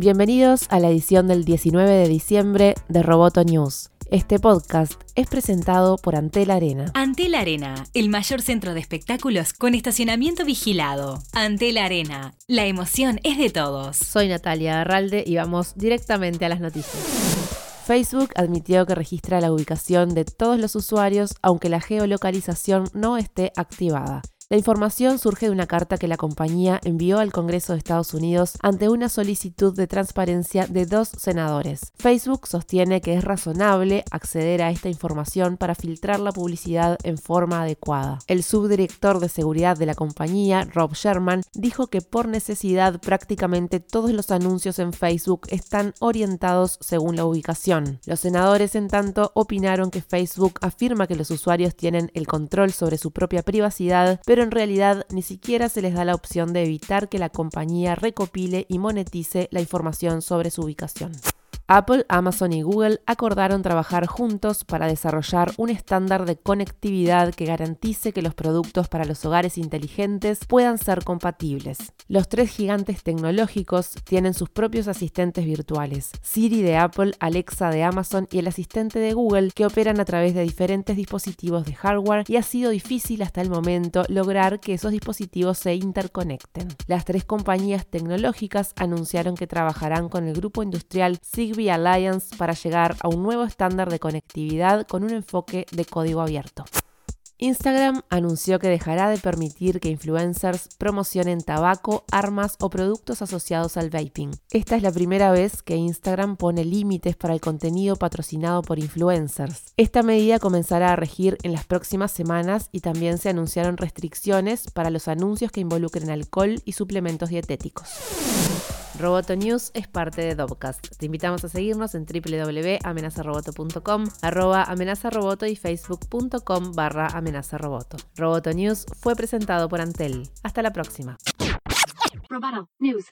Bienvenidos a la edición del 19 de diciembre de Roboto News. Este podcast es presentado por Antel Arena. Antel Arena, el mayor centro de espectáculos con estacionamiento vigilado. Antel Arena, la emoción es de todos. Soy Natalia Arralde y vamos directamente a las noticias. Facebook admitió que registra la ubicación de todos los usuarios aunque la geolocalización no esté activada. La información surge de una carta que la compañía envió al Congreso de Estados Unidos ante una solicitud de transparencia de dos senadores. Facebook sostiene que es razonable acceder a esta información para filtrar la publicidad en forma adecuada. El subdirector de seguridad de la compañía, Rob Sherman, dijo que por necesidad prácticamente todos los anuncios en Facebook están orientados según la ubicación. Los senadores, en tanto, opinaron que Facebook afirma que los usuarios tienen el control sobre su propia privacidad, pero pero en realidad ni siquiera se les da la opción de evitar que la compañía recopile y monetice la información sobre su ubicación. Apple, Amazon y Google acordaron trabajar juntos para desarrollar un estándar de conectividad que garantice que los productos para los hogares inteligentes puedan ser compatibles. Los tres gigantes tecnológicos tienen sus propios asistentes virtuales, Siri de Apple, Alexa de Amazon y el asistente de Google que operan a través de diferentes dispositivos de hardware y ha sido difícil hasta el momento lograr que esos dispositivos se interconecten. Las tres compañías tecnológicas anunciaron que trabajarán con el grupo industrial Alliance para llegar a un nuevo estándar de conectividad con un enfoque de código abierto. Instagram anunció que dejará de permitir que influencers promocionen tabaco, armas o productos asociados al vaping. Esta es la primera vez que Instagram pone límites para el contenido patrocinado por influencers. Esta medida comenzará a regir en las próximas semanas y también se anunciaron restricciones para los anuncios que involucren alcohol y suplementos dietéticos. Roboto News es parte de Dobcast. Te invitamos a seguirnos en www.amenazaroboto.com, arroba amenazaroboto y facebook.com barra amenazaroboto. Roboto News fue presentado por Antel. Hasta la próxima. Roboto News.